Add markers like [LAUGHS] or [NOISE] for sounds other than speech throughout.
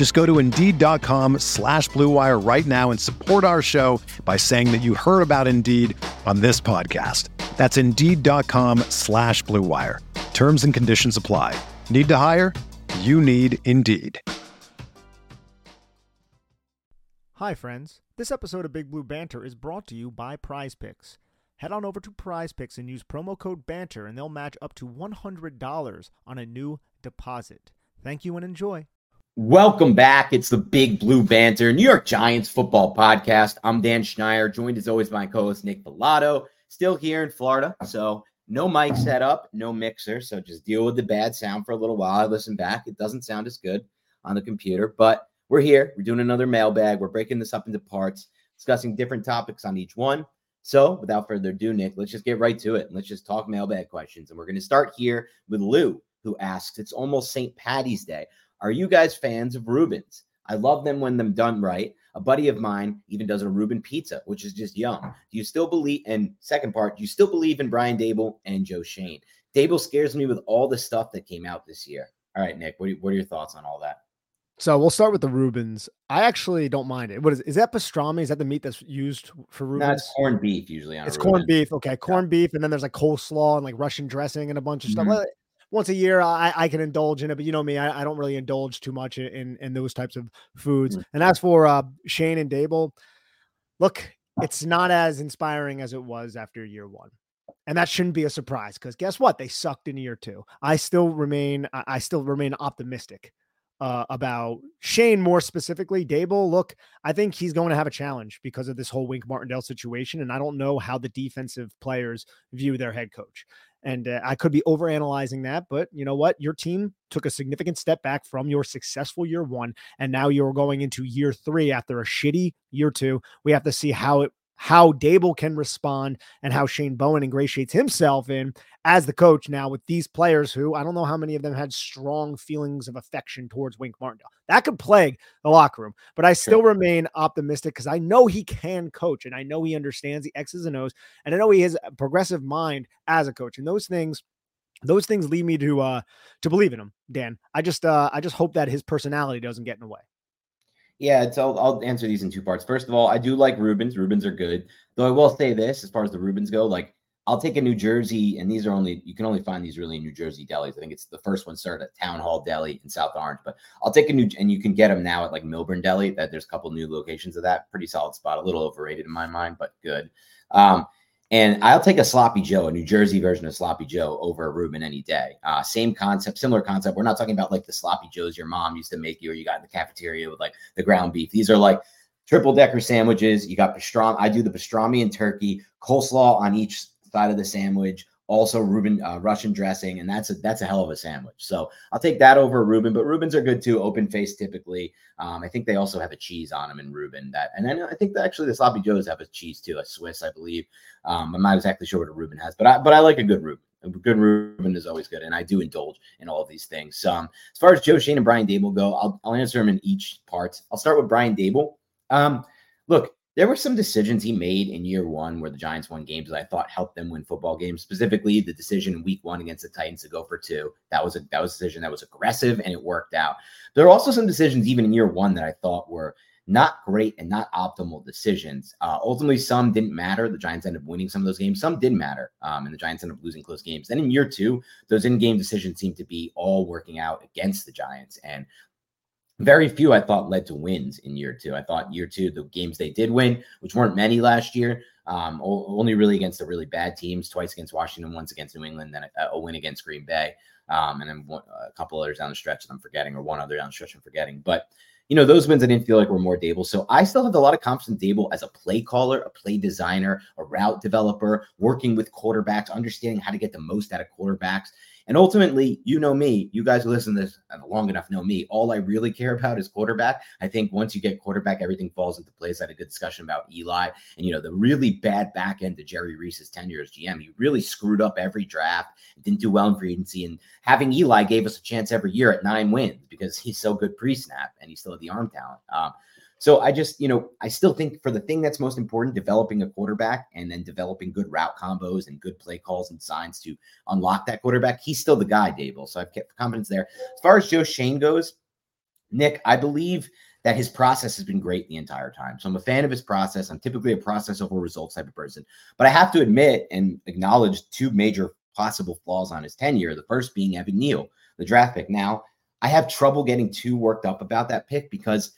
Just go to Indeed.com slash BlueWire right now and support our show by saying that you heard about Indeed on this podcast. That's Indeed.com slash BlueWire. Terms and conditions apply. Need to hire? You need Indeed. Hi, friends. This episode of Big Blue Banter is brought to you by Prize Picks. Head on over to Prize Picks and use promo code BANTER, and they'll match up to $100 on a new deposit. Thank you and enjoy. Welcome back. It's the Big Blue Banter, New York Giants football podcast. I'm Dan Schneider, joined as always by my co-host Nick Pilato, still here in Florida. So no mic set up, no mixer. So just deal with the bad sound for a little while. I listen back. It doesn't sound as good on the computer, but we're here. We're doing another mailbag. We're breaking this up into parts, discussing different topics on each one. So, without further ado, Nick, let's just get right to it. Let's just talk mailbag questions. And we're going to start here with Lou, who asks It's almost St. Patty's Day. Are you guys fans of Reubens? I love them when them done right. A buddy of mine even does a Reuben pizza, which is just yum. Do you still believe? And second part, do you still believe in Brian Daboll and Joe Schoen? Daboll scares me with all the stuff that came out this year. All right, Nick, what are, what are your thoughts on all that? So we'll start with the Reubens. I actually don't mind it. What is is that pastrami? Is that the meat that's used for Reubens? That's corned beef usually. it's corned beef. Okay, corned yeah. beef, and then there's like coleslaw and like Russian dressing and a bunch of mm-hmm. stuff. Once a year, I, I can indulge in it, but you know me, I, I don't really indulge too much in in those types of foods. Mm-hmm. And as for uh, Schoen and Daboll, look, it's not as inspiring as it was after year one. And that shouldn't be a surprise because guess what? They sucked in year two. I still remain I still remain optimistic uh, about Schoen more specifically. Daboll, look, I think he's going to have a challenge because of this whole Wink Martindale situation. And I don't know how the defensive players view their head coach. And uh, I could be overanalyzing that, but you know what? Your team took a significant step back from your successful year one, and now you're going into year three after a shitty year two. We have to see how it how Daboll can respond and how Shane Bowen ingratiates himself in as the coach now with these players who I don't know how many of them had strong feelings of affection towards Wink Martindale. That could plague the locker room, but I still sure. remain optimistic because I know he can coach and I know he understands the X's and O's and I know he has a progressive mind as a coach. And those things those things lead me to uh to believe in him, Dan. I just uh I just hope that his personality doesn't get in the way. Yeah, so I'll, I'll, answer these in two parts. First of all, I do like Reubens. Reubens are good, though. I will say this: as far as the Reubens go, like I'll take a New Jersey, and these are only you can only find these really in New Jersey delis. I think it's the first one started at Town Hall Deli in South Orange, but I'll take a new, and you can get them now at like Millburn Deli. That there's a couple new locations of that. Pretty solid spot, a little overrated in my mind, but good. Um, and I'll take a sloppy Joe, a New Jersey version of sloppy Joe over a Reuben any day. Uh, same concept, similar concept. We're not talking about like the sloppy Joes your mom used to make you or you got in the cafeteria with like the ground beef. These are like triple decker sandwiches. You got pastrami. I do the pastrami and turkey, coleslaw on each side of the sandwich, also Reuben uh, Russian dressing, and that's a that's a hell of a sandwich. So I'll take that over Reuben, but Reubens are good too, open face typically. Um, I think they also have a cheese on them in Reuben. That, and then I think that actually the sloppy joes have a cheese too, a Swiss, I believe. Um, I'm not exactly sure what a Reuben has, but I but I like a good Reuben. A good Reuben is always good, and I do indulge in all of these things. Um, as far as Joe Schoen and Brian Daboll go, I'll, I'll answer them in each part. I'll start with Brian Daboll. Um, look, there were some decisions he made in year one where the Giants won games that I thought helped them win football games. Specifically, the decision in week one against the Titans to go for two. That was a that was a decision that was aggressive and it worked out. There are also some decisions even in year one that I thought were not great and not optimal decisions. Uh, ultimately, some didn't matter. The Giants ended up winning some of those games. Some did matter, um, and the Giants ended up losing close games. Then in year two, those in-game decisions seemed to be all working out against the Giants, and very few I thought led to wins in year two. I thought year two, the games they did win, which weren't many last year, um, only really against the really bad teams, twice against Washington, once against New England, then a, a win against Green Bay, um, and then one, a couple others down the stretch that I'm forgetting, or one other down the stretch I'm forgetting. But you know, those wins I didn't feel like were more Daboll. So I still have a lot of confidence in Daboll as a play caller, a play designer, a route developer, working with quarterbacks, understanding how to get the most out of quarterbacks. And ultimately, you know me, you guys listen to this long enough know me. All I really care about is quarterback. I think once you get quarterback, everything falls into place. I had a good discussion about Eli and, you know, the really bad back end to Jerry Reese's tenure as GM. He really screwed up every draft, didn't do well in free agency. And having Eli gave us a chance every year at nine wins because he's so good pre snap and he still had the arm talent. Um, so I just, you know, I still think for the thing that's most important, developing a quarterback and then developing good route combos and good play calls and signs to unlock that quarterback, he's still the guy, Daboll. So I've kept confidence there. As far as Joe Schoen goes, Nick, I believe that his process has been great the entire time. So I'm a fan of his process. I'm typically a process over results type of person. But I have to admit and acknowledge two major possible flaws on his tenure. The first being Evan Neal, the draft pick. Now, I have trouble getting too worked up about that pick because,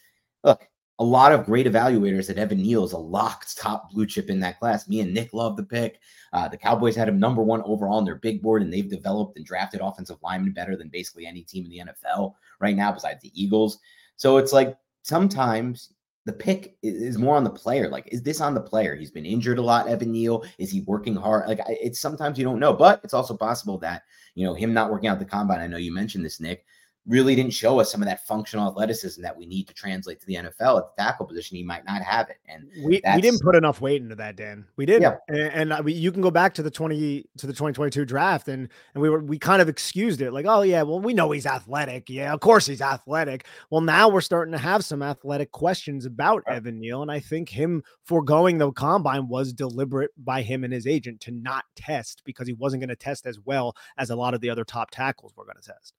look, a lot of great evaluators that Evan Neal is a locked top blue chip in that class. Me and Nick love the pick. Uh, the Cowboys had him number one overall on their big board, and they've developed and drafted offensive linemen better than basically any team in the NFL right now, besides the Eagles. So it's like sometimes the pick is more on the player. Like, is this on the player? He's been injured a lot, Evan Neal. Is he working hard? Like, it's sometimes you don't know, but it's also possible that, you know, him not working out the combine. I know you mentioned this, Nick really didn't show us some of that functional athleticism that we need to translate to the NFL at the tackle position. He might not have it, and we, we didn't put enough weight into that, Dan. We didn't, yeah. and, and we, you can go back to the twenty to the twenty twenty two draft, and and we were we kind of excused it, like, oh yeah, well we know he's athletic, yeah, of course he's athletic. Well, now we're starting to have some athletic questions about right. Evan Neal, and I think him foregoing the combine was deliberate by him and his agent to not test because he wasn't going to test as well as a lot of the other top tackles were going to test.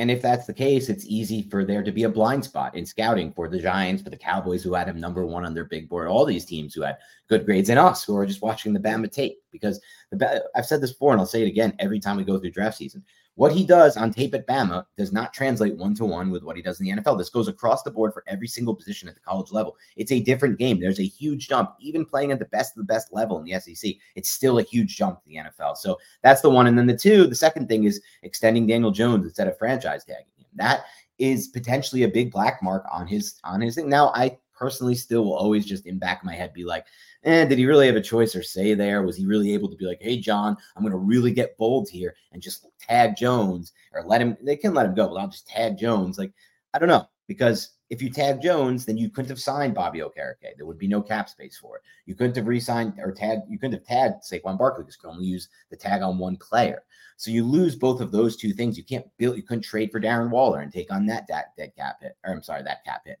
And if that's the case, it's easy for there to be a blind spot in scouting for the Giants, for the Cowboys, who had him number one on their big board, all these teams who had good grades, and us who are just watching the Bama tape. Because the, I've said this before, and I'll say it again every time we go through draft season. What he does on tape at Bama does not translate one to one with what he does in the NFL. This goes across the board for every single position at the college level. It's a different game. There's a huge jump. Even playing at the best of the best level in the SEC, it's still a huge jump to the NFL. So that's the one. And then the two, the second thing is extending Daniel Jones instead of franchise tagging him. That is potentially a big black mark on his on his thing. Now, I personally still will always just in back of my head be like, and eh, did he really have a choice or say there? Was he really able to be like, hey, John, I'm going to really get bold here and just tag Jones or let him, they can let him go, but I'll just tag Jones. Like, I don't know. Because if you tag Jones, then you couldn't have signed Bobby Okereke. There would be no cap space for it. You couldn't have re-signed or tagged, you couldn't have tagged Saquon Barkley because you could only use the tag on one player. So you lose both of those two things. You can't build, you couldn't trade for Darren Waller and take on that, that dead cap hit, or I'm sorry, that cap hit.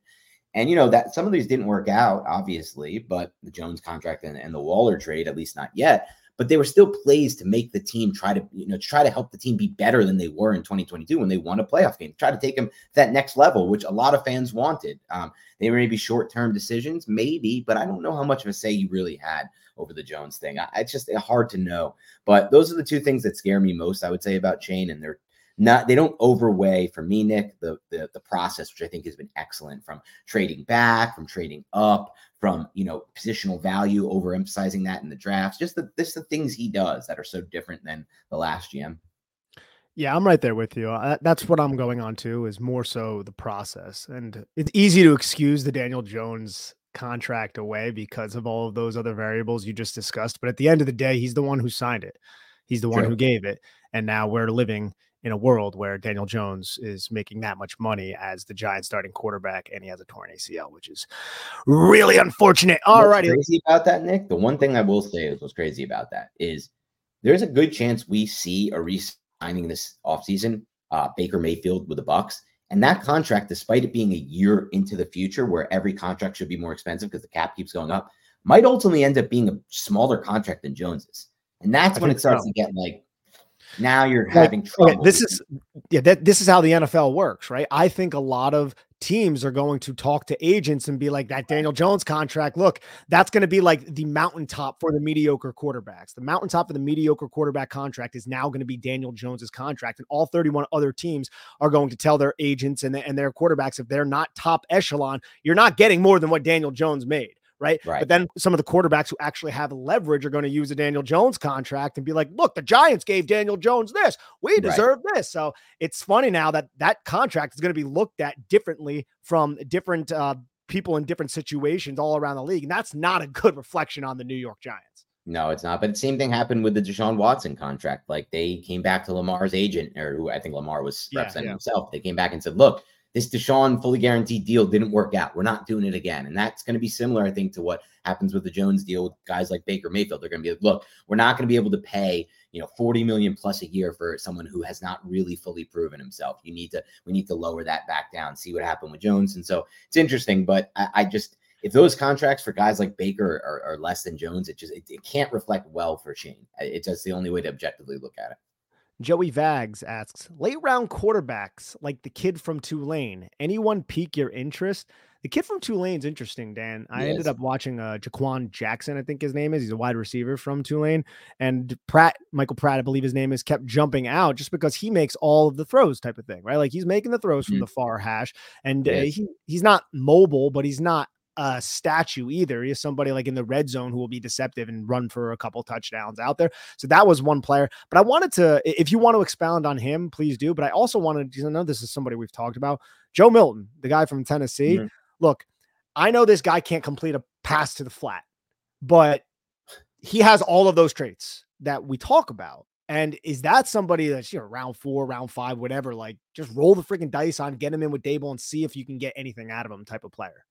And you know that some of these didn't work out, obviously, but the Jones contract and, and the Waller trade, at least not yet. But they were still plays to make the team try to, you know, try to help the team be better than they were in 2022 when they won a playoff game. Try to take them that next level, which a lot of fans wanted. Um, they may be short-term decisions, maybe, but I don't know how much of a say you really had over the Jones thing. I, it's just hard to know. But those are the two things that scare me most, I would say, about Schoen, and they're not they don't overweigh for me, Nick, the, the the process, which I think has been excellent from trading back, from trading up, from you know positional value, overemphasizing that in the drafts. Just the this the things he does that are so different than the last GM. Yeah, I'm right there with you. That's what I'm going on to is more so the process. And it's easy to excuse the Daniel Jones contract away because of all of those other variables you just discussed. But at the end of the day, he's the one who signed it. He's the one who gave it. And now we're living in a world where Daniel Jones is making that much money as the Giants starting quarterback and he has a torn ACL, which is really unfortunate. All right. Crazy about that, Nick. The one thing I will say is what's crazy about that is there's a good chance we see a re-signing this offseason, uh, Baker Mayfield with the Bucs. And that contract, despite it being a year into the future where every contract should be more expensive because the cap keeps going up, might ultimately end up being a smaller contract than Jones's. And that's I when it starts so. to get like Now you're having trouble. Okay, this is yeah, that this is how the NFL works, right? I think a lot of teams are going to talk to agents and be like that Daniel Jones contract. Look, that's going to be like the mountaintop for the mediocre quarterbacks. The mountaintop of the mediocre quarterback contract is now going to be Daniel Jones's contract, and all 31 other teams are going to tell their agents and, and their quarterbacks if they're not top echelon, you're not getting more than what Daniel Jones made right? Right. But then some of the quarterbacks who actually have leverage are going to use a Daniel Jones contract and be like, look, the Giants gave Daniel Jones this. We deserve right. this. So it's funny now that that contract is going to be looked at differently from different uh, people in different situations all around the league. And that's not a good reflection on the New York Giants. No, it's not. But the same thing happened with the Deshaun Watson contract. Like they came back to Lamar's agent, or who I think Lamar was representing yeah, yeah. himself. They came back and said, look, this Deshaun fully guaranteed deal didn't work out. We're not doing it again. And that's going to be similar, I think, to what happens with the Jones deal with guys like Baker Mayfield. They're going to be like, look, we're not going to be able to pay, you know, 40 million plus a year for someone who has not really fully proven himself. You need to, we need to lower that back down, see what happened with Jones. And so it's interesting, but I, I just, if those contracts for guys like Baker are, are less than Jones, it just, it, it can't reflect well for Schoen. It's just the only way to objectively look at it. Joey Vags asks, late round quarterbacks like the kid from Tulane, anyone pique your interest? The kid from Tulane's interesting, Dan. I yes. ended up watching uh, Jha'Quan Jackson, I think his name is. He's a wide receiver from Tulane. And Pratt, Michael Pratt, I believe his name is, kept jumping out just because he makes all of the throws type of thing, right? Like he's making the throws from the far hash. And uh, he, he's not mobile, but he's not a statue either. He is somebody like in the red zone who will be deceptive and run for a couple touchdowns out there. So that was one player. But I wanted to, if you want to expound on him, please do. But I also wanted to know this is somebody we've talked about, Joe Milton, the guy from Tennessee. Mm-hmm. Look, I know this guy can't complete a pass to the flat, but he has all of those traits that we talk about. And is that somebody that's you know round four, round five, whatever? Like just roll the freaking dice on, get him in with Daboll, and see if you can get anything out of him, type of player.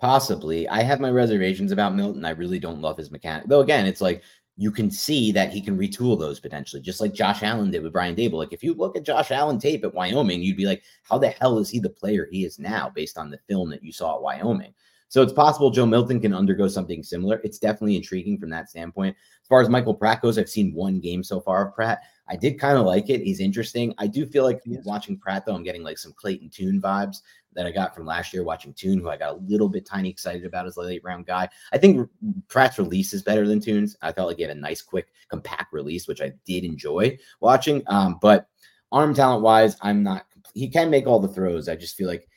Possibly. I have my reservations about Milton. I really don't love his mechanic. Though again, it's like you can see that he can retool those potentially, just like Josh Allen did with Brian Daboll. Like if you look at Josh Allen tape at Wyoming, you'd be like, how the hell is he the player he is now based on the film that you saw at Wyoming? So it's possible Joe Milton can undergo something similar. It's definitely intriguing from that standpoint. As far as Michael Pratt goes, I've seen one game so far of Pratt. I did kind of like it. He's interesting. I do feel like yes. watching Pratt, though, I'm getting like some Clayton Tune vibes that I got from last year watching Tune, who I got a little bit tiny excited about as a late round guy. I think Pratt's release is better than Tune's. I felt like he had a nice, quick, compact release, which I did enjoy watching. Um, but arm talent wise, I'm not. He can make all the throws. I just feel like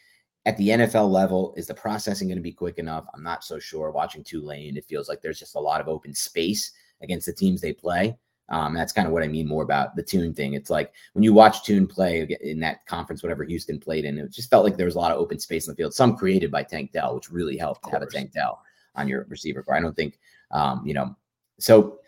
at the NFL level, is the processing going to be quick enough? I'm not so sure. Watching Tulane, it feels like there's just a lot of open space against the teams they play. Um, that's kind of what I mean more about the Tune thing. It's like when you watch Tune play in that conference, whatever Houston played in, it just felt like there was a lot of open space in the field. Some created by Tank Dell, which really helped to have a Tank Dell on your receiver core. I don't think, um, you know, so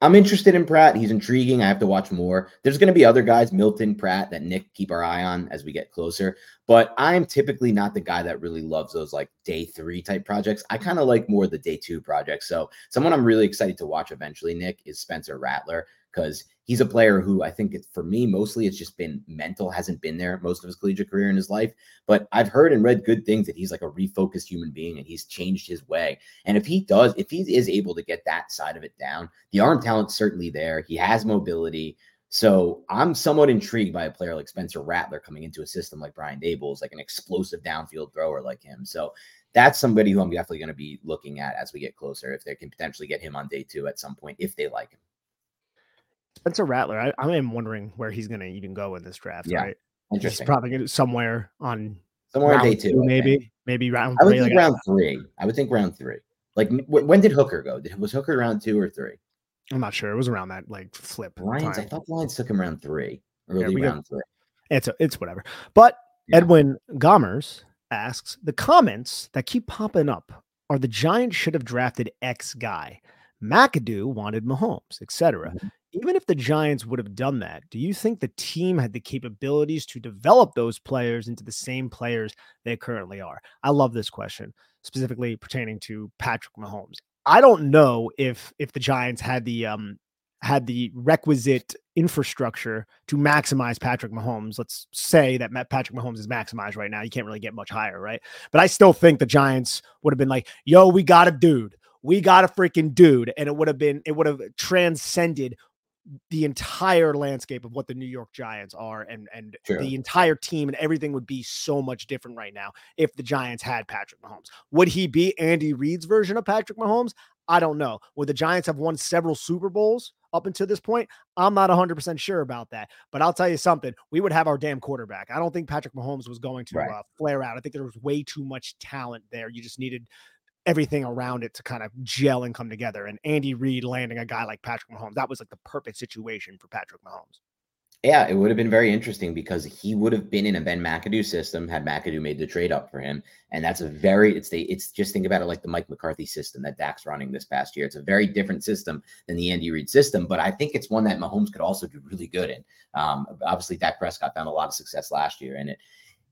I'm interested in Pratt. He's intriguing. I have to watch more. There's going to be other guys, Milton, Pratt, that Nick keep our eye on as we get closer. But I'm typically not the guy that really loves those like day three type projects. I kind of like more the day two projects. So someone I'm really excited to watch eventually, Nick, is Spencer Rattler because he's a player who I think for me mostly it's just been mental, hasn't been there most of his collegiate career in his life. But I've heard and read good things that he's like a refocused human being and he's changed his way. And if he does, if he is able to get that side of it down, the arm talent's certainly there. He has mobility. So I'm somewhat intrigued by a player like Spencer Rattler coming into a system like Brian Daboll's, like an explosive downfield thrower like him. So that's somebody who I'm definitely going to be looking at as we get closer. If they can potentially get him on day two at some point, if they like him. Spencer Rattler, I, I am wondering where he's going to even go in this draft. Yeah, right? interesting. He's probably to somewhere on somewhere day two, maybe, maybe round. I would three, think like round three. I would think round three. Like when did Hooker go? Did, was Hooker round two or three? I'm not sure. It was around that like flip. Lions. Time. I thought the Lions took him round three, early yeah, round three. It's a, it's whatever. But yeah. Edwin Gomers asks the comments that keep popping up are the Giants should have drafted X guy. McAdoo wanted Mahomes, etc. Mm-hmm even if the Giants would have done that, do you think the team had the capabilities to develop those players into the same players they currently are? I love this question, specifically pertaining to Patrick Mahomes. I don't know if if the Giants had the um had the requisite infrastructure to maximize Patrick Mahomes. Let's say that Patrick Mahomes is maximized right now. You can't really get much higher, right? But I still think the Giants would have been like, "Yo, we got a dude. We got a freaking dude," and it would have been it would have transcended the entire landscape of what the New York Giants are and and True. the entire team and everything would be so much different right now if the Giants had Patrick Mahomes. Would he be Andy Reid's version of Patrick Mahomes? I don't know. Would the Giants have won several Super Bowls up until this point? I'm not 100% sure about that. But I'll tell you something. We would have our damn quarterback. I don't think Patrick Mahomes was going to Right. uh, flare out. I think there was way too much talent there. You just needed everything around it to kind of gel and come together. And Andy Reid landing a guy like Patrick Mahomes, that was like the perfect situation for Patrick Mahomes. Yeah, it would have been very interesting because he would have been in a Ben McAdoo system had McAdoo made the trade up for him. And that's a very it's the it's just think about it like the Mike McCarthy system that Dak's running this past year. It's a very different system than the Andy Reid system, but I think it's one that Mahomes could also do really good in. Um, obviously, Dak Prescott found a lot of success last year in it,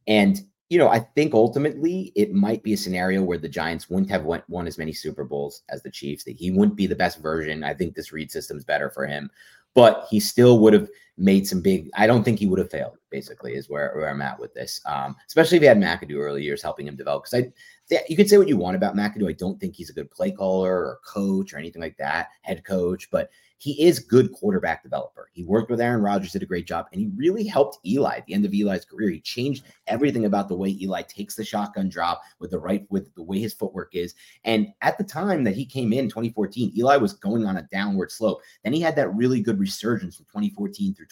and you know I think ultimately it might be a scenario where the Giants wouldn't have went, won as many Super Bowls as the Chiefs. That he wouldn't be the best version. I think this Reid system is better for him, but he still would have made some big. I don't think he would have failed. Basically, is where, where I'm at with this. Um, especially if he had McAdoo early years helping him develop. Because I, yeah, you could say what you want about McAdoo. I don't think he's a good play caller or coach or anything like that, head coach, but he is good quarterback developer. He worked with Aaron Rodgers, did a great job, and he really helped Eli at the end of Eli's career. He changed everything about the way Eli takes the shotgun drop with the right with the way his footwork is. And at the time that he came in 2014, Eli was going on a downward slope. Then he had that really good resurgence from 2014 through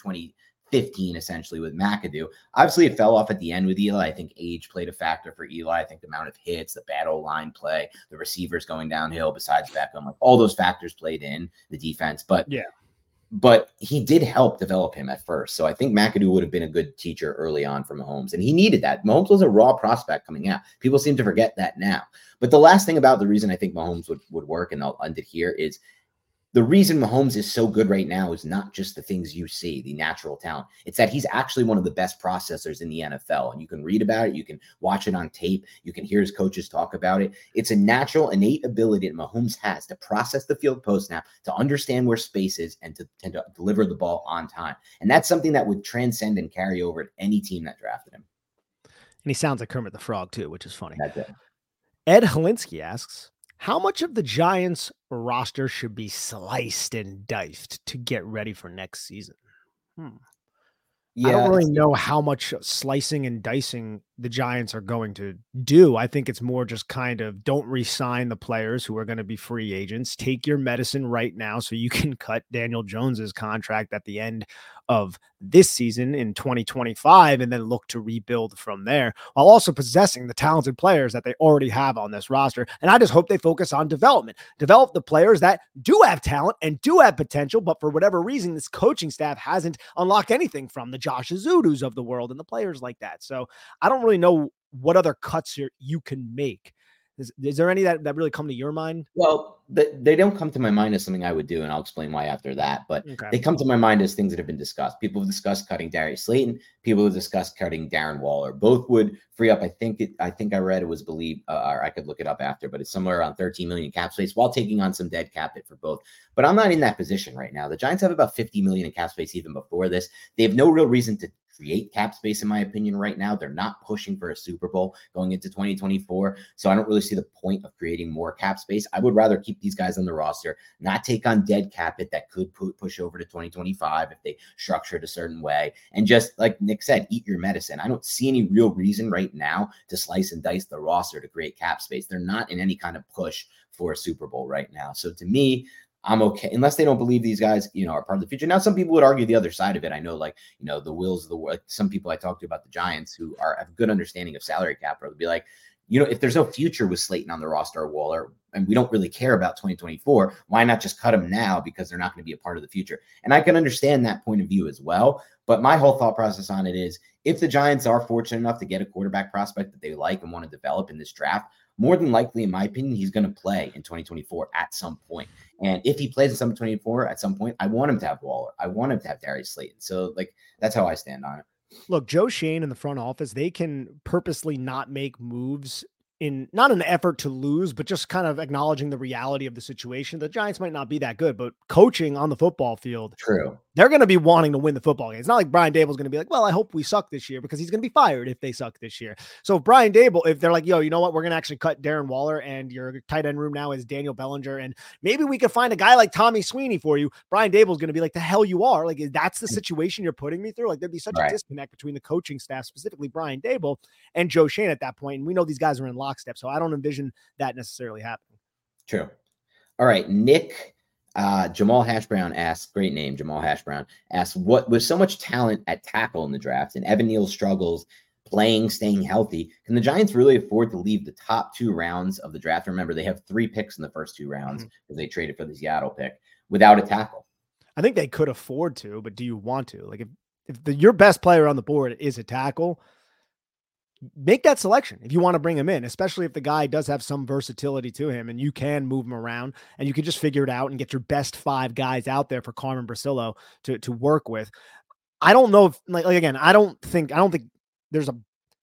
2015, essentially with McAdoo. Obviously, it fell off at the end with Eli. I think age played a factor for Eli. I think the amount of hits, the battle line play, the receivers going downhill besides Beckham, like all those factors played in the defense. But Yeah. but he did help develop him at first. So I think McAdoo would have been a good teacher early on for Mahomes, and he needed that. Mahomes was a raw prospect coming out. People seem to forget that now. But the last thing about the reason I think Mahomes would, would work, and I'll end it here, is the reason Mahomes is so good right now is not just the things you see, the natural talent. It's that he's actually one of the best processors in the NFL. And you can read about it, you can watch it on tape, you can hear his coaches talk about it. It's a natural, innate ability that Mahomes has to process the field post snap, to understand where space is, and to, and to deliver the ball on time. And that's something that would transcend and carry over to any team that drafted him. And he sounds like Kermit the Frog, too, which is funny. Ed Holinsky asks, how much of the Giants roster should be sliced and diced to get ready for next season? Hmm. I don't really know how much slicing and dicing the Giants are going to do. I think it's more just kind of don't resign the players who are going to be free agents. Take your medicine right now so you can [LAUGHS] cut Daniel Jones's contract at the end of this season in 2025 and then look to rebuild from there while also possessing the talented players that they already have on this roster. And I just hope they focus on development, develop the players that do have talent and do have potential, but for whatever reason, this coaching staff hasn't unlocked anything from the Josh Azudus of the world and the players like that. So I don't really know what other cuts you can make. Is, is there any that, that really come to your mind? Well, they, they don't come to my mind as something I would do, and I'll explain why after that. But Okay. they come to my mind as things that have been discussed. People have discussed cutting Darius Slayton. People have discussed cutting Darren Waller. Both would free up. I think it. I think I read it was believed, uh, or I could look it up after, but it's somewhere around 13 million cap space while taking on some dead cap hit for both. But I'm not in that position right now. The Giants have about 50 million in cap space even before this. They have no real reason to create cap space, in my opinion, right now. They're not pushing for a Super Bowl going into 2024. So I don't really see the point of creating more cap space. I would rather keep these guys on the roster, not take on dead cap it that could push over to 2025 if they structure it a certain way. And just like Nick said, eat your medicine. I don't see any real reason right now to slice and dice the roster to create cap space. They're not in any kind of push for a Super Bowl right now. So to me, I'm okay unless they don't believe these guys, you know, are part of the future. Now, some people would argue the other side of it. I know, like, you know, the wills of the world. Some people I talked to about the Giants who are have a good understanding of salary cap would be like, you know, if there's no future with Slayton on the roster wall or Waller, and we don't really care about 2024, why not just cut them now because they're not going to be a part of the future? And I can understand that point of view as well. But my whole thought process on it is if the Giants are fortunate enough to get a quarterback prospect that they like and want to develop in this draft, more than likely, in my opinion, he's going to play in 2024 at some point. And if he plays in some 24 at some point, I want him to have Waller. I want him to have Darius Slayton. So, like, that's how I stand on it. Look, Joe Schoen in the front office, they can purposely not make moves in not an effort to lose, but just kind of acknowledging the reality of the situation. The Giants might not be that good, but coaching on the football field, true. They're going to be wanting to win the football game. It's not like Brian Daboll's going to be like, "Well, I hope we suck this year," because he's going to be fired if they suck this year. So if Brian Daboll, if they're like, "Yo, you know what? We're going to actually cut Darren Waller, and your tight end room now is Daniel Bellinger, and maybe we could find a guy like Tommy Sweeney for you." Brian Daboll's going to be like, "The hell you are! Like that's the mm. situation you're putting me through." Like there'd be such right. a disconnect between the coaching staff, specifically Brian Daboll and Joe Schoen at that point. point, and we know these guys are in lockstep. So I don't envision that necessarily happening. True. All right, Nick uh, Jamal Hash Brown asks, great name, Jamal Hash Brown asks, what with so much talent at tackle in the draft and Evan Neal struggles playing, staying healthy, can the Giants really afford to leave the top two rounds of the draft? Remember, they have three picks in the first two rounds because mm-hmm. they traded for the Seattle pick without a tackle. I think they could afford to, but do you want to? Like if if the, your best player on the board is a tackle, make that selection if you want to bring him in, especially if the guy does have some versatility to him and you can move him around and you can just figure it out and get your best five guys out there for Carmen Bricillo to to work with. I don't know if like, like again, I don't think I don't think there's a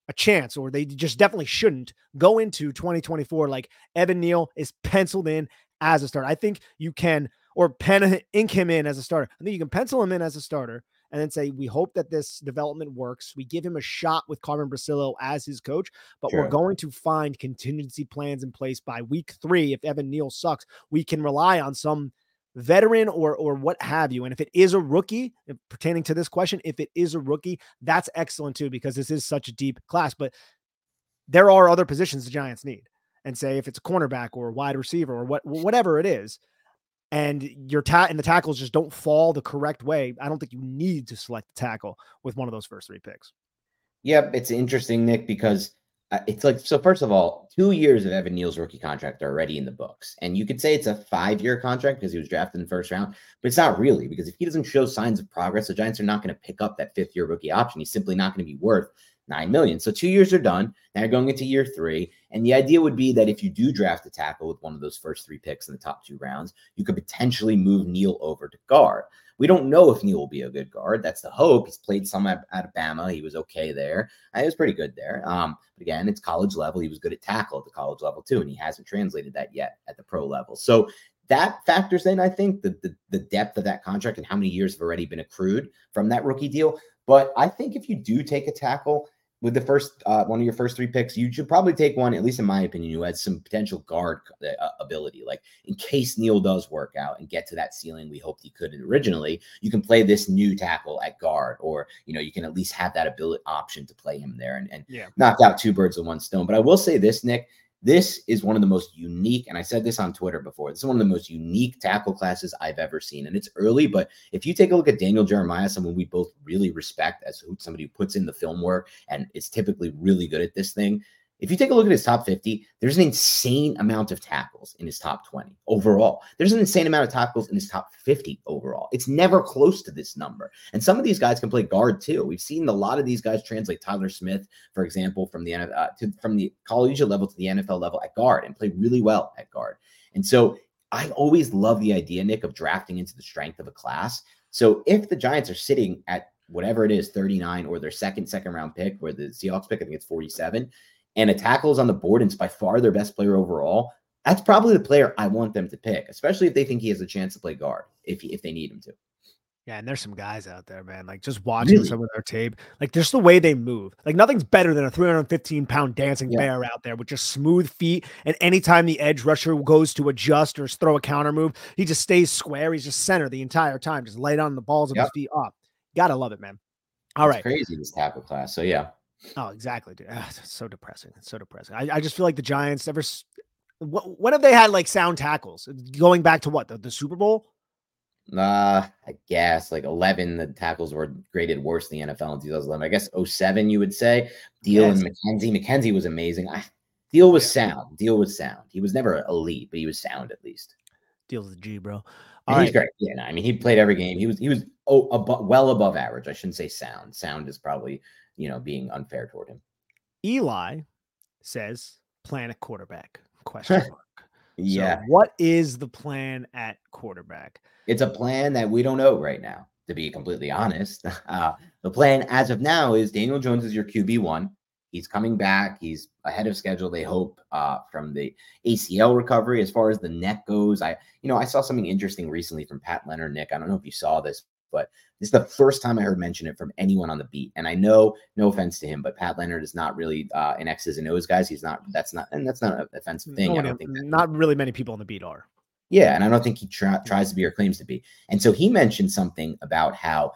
a chance or they just definitely shouldn't go into 2024 like Evan Neal is penciled in as a starter. I think you can or pen ink him in as a starter. I think you can pencil him in as a starter and then say, we hope that this development works. We give him a shot with Carmen Bricillo as his coach, but sure. we're going to find contingency plans in place by week three. If Evan Neal sucks, we can rely on some veteran or or what have you. And if it is a rookie, pertaining to this question, if it is a rookie, that's excellent too, because this is such a deep class. But there are other positions the Giants need. And say if it's a cornerback or a wide receiver or what whatever it is, and your ta- and the tackles just don't fall the correct way, I don't think you need to select the tackle with one of those first three picks. Yep, it's interesting, Nick, because uh, it's like so. First of all, two years of Evan Neal's rookie contract are already in the books, and you could say it's a five-year contract because he was drafted in the first round, but it's not really because if he doesn't show signs of progress, the Giants are not going to pick up that fifth-year rookie option. He's simply not going to be worth nine million. So two years are done. Now you're going into year three. And the idea would be that if you do draft a tackle with one of those first three picks in the top two rounds, you could potentially move Neal over to guard. We don't know if Neal will be a good guard. That's the hope. He's played some at, Alabama. He was okay there. Uh, he was pretty good there. Um, but again, it's college level. He was good at tackle at the college level too, and he hasn't translated that yet at the pro level. So that factors in, I think, the, the, the depth of that contract and how many years have already been accrued from that rookie deal. But I think if you do take a tackle with the first uh, one of your first three picks, you should probably take one, at least in my opinion, who has some potential guard uh, ability. Like in case Neal does work out and get to that ceiling we hoped he could originally, you can play this new tackle at guard, or you know you can at least have that ability option to play him there and, and yeah. knock out two birds with one stone. But I will say this, Nick, this is one of the most unique, and I said this on Twitter before. This is one of the most unique tackle classes I've ever seen. And it's early, but if you take a look at Daniel Jeremiah, someone we both really respect as somebody who puts in the film work and is typically really good at this thing, if you take a look at his top 50, there's an insane amount of tackles in his top 20 overall. There's an insane amount of tackles in his top 50 overall. It's never close to this number. And some of these guys can play guard too. We've seen a lot of these guys translate Tyler Smith, for example, from the uh, to, from the collegiate level to the NFL level at guard and play really well at guard. And so I always love the idea, Nick, of drafting into the strength of a class. So if the Giants are sitting at whatever it is, 39 or their second second round pick, where the Seahawks pick, I think it's 47 and a tackle is on the board and it's by far their best player overall, that's probably the player I want them to pick, especially if they think he has a chance to play guard if if they need him to. Yeah, and there's some guys out there, man. Like just watching really? some of their tape, like just the way they move. Like nothing's better than a 315 pound dancing yeah. bear out there with just smooth feet. And anytime the edge rusher goes to adjust or throw a counter move, he just stays square. He's just center the entire time, just laid on the balls of yep. his feet up. Gotta love it, man. All it's right, crazy this tackle class. So yeah, Oh, exactly, dude. Ah, it's so depressing. It's so depressing. I, I just feel like the Giants ever. What when have they had like sound tackles? Going back to what the, the Super Bowl? Uh, I guess like 11, the tackles were graded worse than the NFL in 2011. I guess 07, you would say. Diehl yes. and McKenzie. McKenzie was amazing. I, Diehl was yeah. sound. Diehl was sound. He was never elite, but he was sound at least. Diehl's a G, bro. All he's right. great. Yeah, no, I mean, he played every game. He was he was oh above, well above average. I shouldn't say sound. Sound is probably you know, being unfair toward him. Eli says, plan a quarterback. Question [LAUGHS] mark. yeah. So what is the plan at quarterback? It's a plan that we don't know right now, to be completely honest. [LAUGHS] Uh, the plan as of now is Daniel Jones is your QB1. He's coming back. He's ahead of schedule. They hope uh, from the ACL recovery. As far as the neck goes, I you know I saw something interesting recently from Pat Leonard. Nick, I don't know if you saw this, but this is the first time I heard mention it from anyone on the beat. And I know, no offense to him, but Pat Leonard is not really uh, an X's and O's guys. He's not. That's not, and that's not an offensive thing. No, I don't think that, not really many people on the beat are. yeah, and I don't think he try, tries to be or claims to be. And so he mentioned something about how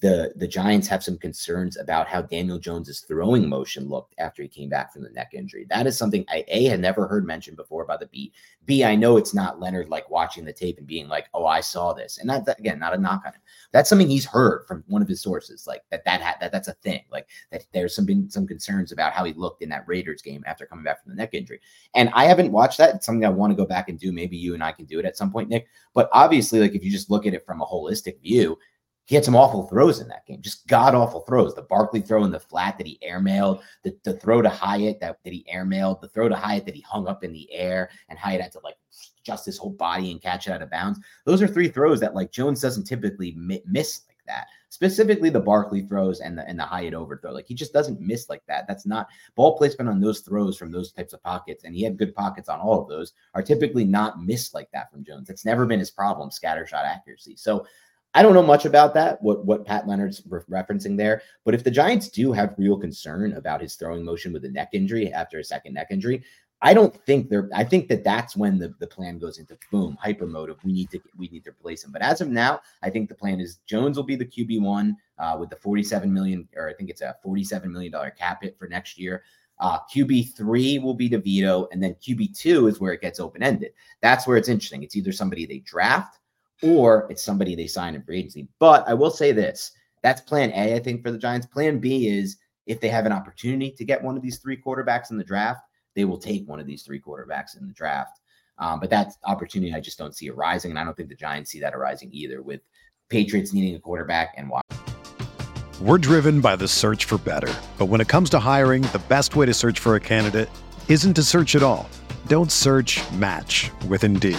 the the Giants have some concerns about how Daniel Jones's throwing motion looked after he came back from the neck injury. That is something I a had never heard mentioned before by the beat. B I know it's not Leonard like watching the tape and being like, "Oh, I saw this," and that again, not a knock on him. That's something he's heard from one of his sources, like that that ha- that that's a thing. Like that there's some been some concerns about how he looked in that Raiders game after coming back from the neck injury. And I haven't watched that. It's something I want to go back and do. Maybe you and I can do it at some point, Nick. But obviously, like if you just look at it from a holistic view, he had some awful throws in that game, just god awful throws. The Barkley throw in the flat that he airmailed, the, the throw to Hyatt that, that he airmailed, the throw to Hyatt that he hung up in the air, and Hyatt had to like adjust his whole body and catch it out of bounds. Those are three throws that like Jones doesn't typically mi- miss like that. Specifically, the Barkley throws and the and the Hyatt overthrow. Like he just doesn't miss like that. That's not ball placement on those throws from those types of pockets, and he had good pockets on all of those. Are typically not missed like that from Jones. It's never been his problem. Scatter shot accuracy. So I don't know much about that, what what Pat Leonard's re- referencing there. But if the Giants do have real concern about his throwing motion with a neck injury after a second neck injury, I don't think they're. I think that that's when the, the plan goes into boom hyper of we need to we need to replace him. But as of now, I think the plan is Jones will be the QB one uh, with the forty seven million, or I think it's a forty seven million dollar cap hit for next year. Uh, QB three will be DeVito, and then QB two is where it gets open ended. That's where it's interesting. It's either somebody they draft or it's somebody they sign in free agency. But I will say this: that's Plan A, I think, for the Giants. Plan B is if they have an opportunity to get one of these three quarterbacks in the draft, they will take one of these three quarterbacks in the draft. Um, but that opportunity I just don't see arising, and I don't think the Giants see that arising either. With Patriots needing a quarterback and why. We're driven by the search for better. But when it comes to hiring, the best way to search for a candidate isn't to search at all. Don't search match with Indeed.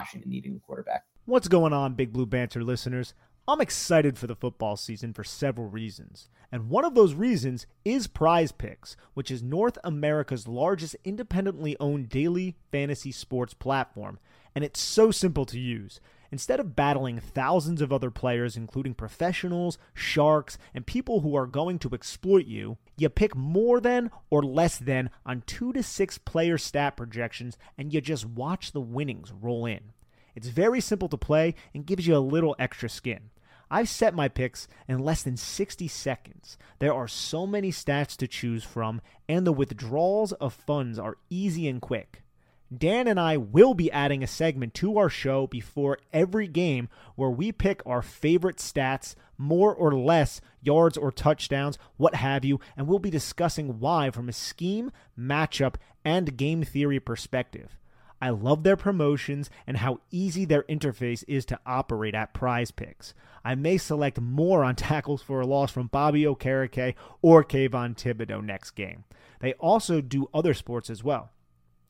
Washington needing a quarterback. What's going on, Big Blue Banter listeners? I'm excited for the football season for several reasons. And one of those reasons is Prize Picks, which is North America's largest independently owned daily fantasy sports platform. And it's so simple to use. Instead of battling thousands of other players, including professionals, sharks, and people who are going to exploit you, you pick more than or less than on two to six player stat projections and you just watch the winnings roll in. It's very simple to play and gives you a little extra skin. I've set my picks in less than 60 seconds. There are so many stats to choose from, and the withdrawals of funds are easy and quick. Dan and I will be adding a segment to our show before every game where we pick our favorite stats, more or less yards or touchdowns, what have you, and we'll be discussing why from a scheme, matchup, and game theory perspective. I love their promotions and how easy their interface is to operate at Prize Picks. I may select more on [LAUGHS] tackles for a loss from Bobby Okereke or Kayvon Thibodeaux next game. They also do other sports as well.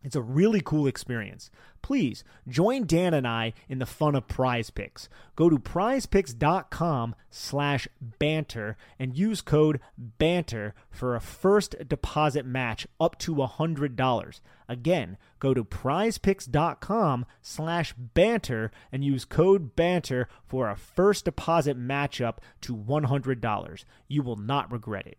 It's a really cool experience. Please join Dan and I in the fun of prize picks. Go to prizepicks.com slash banter and use code banter for a first deposit match up to $100. Again, go to prizepicks.com slash banter and use code banter for a first deposit match up to $100. You will not regret it.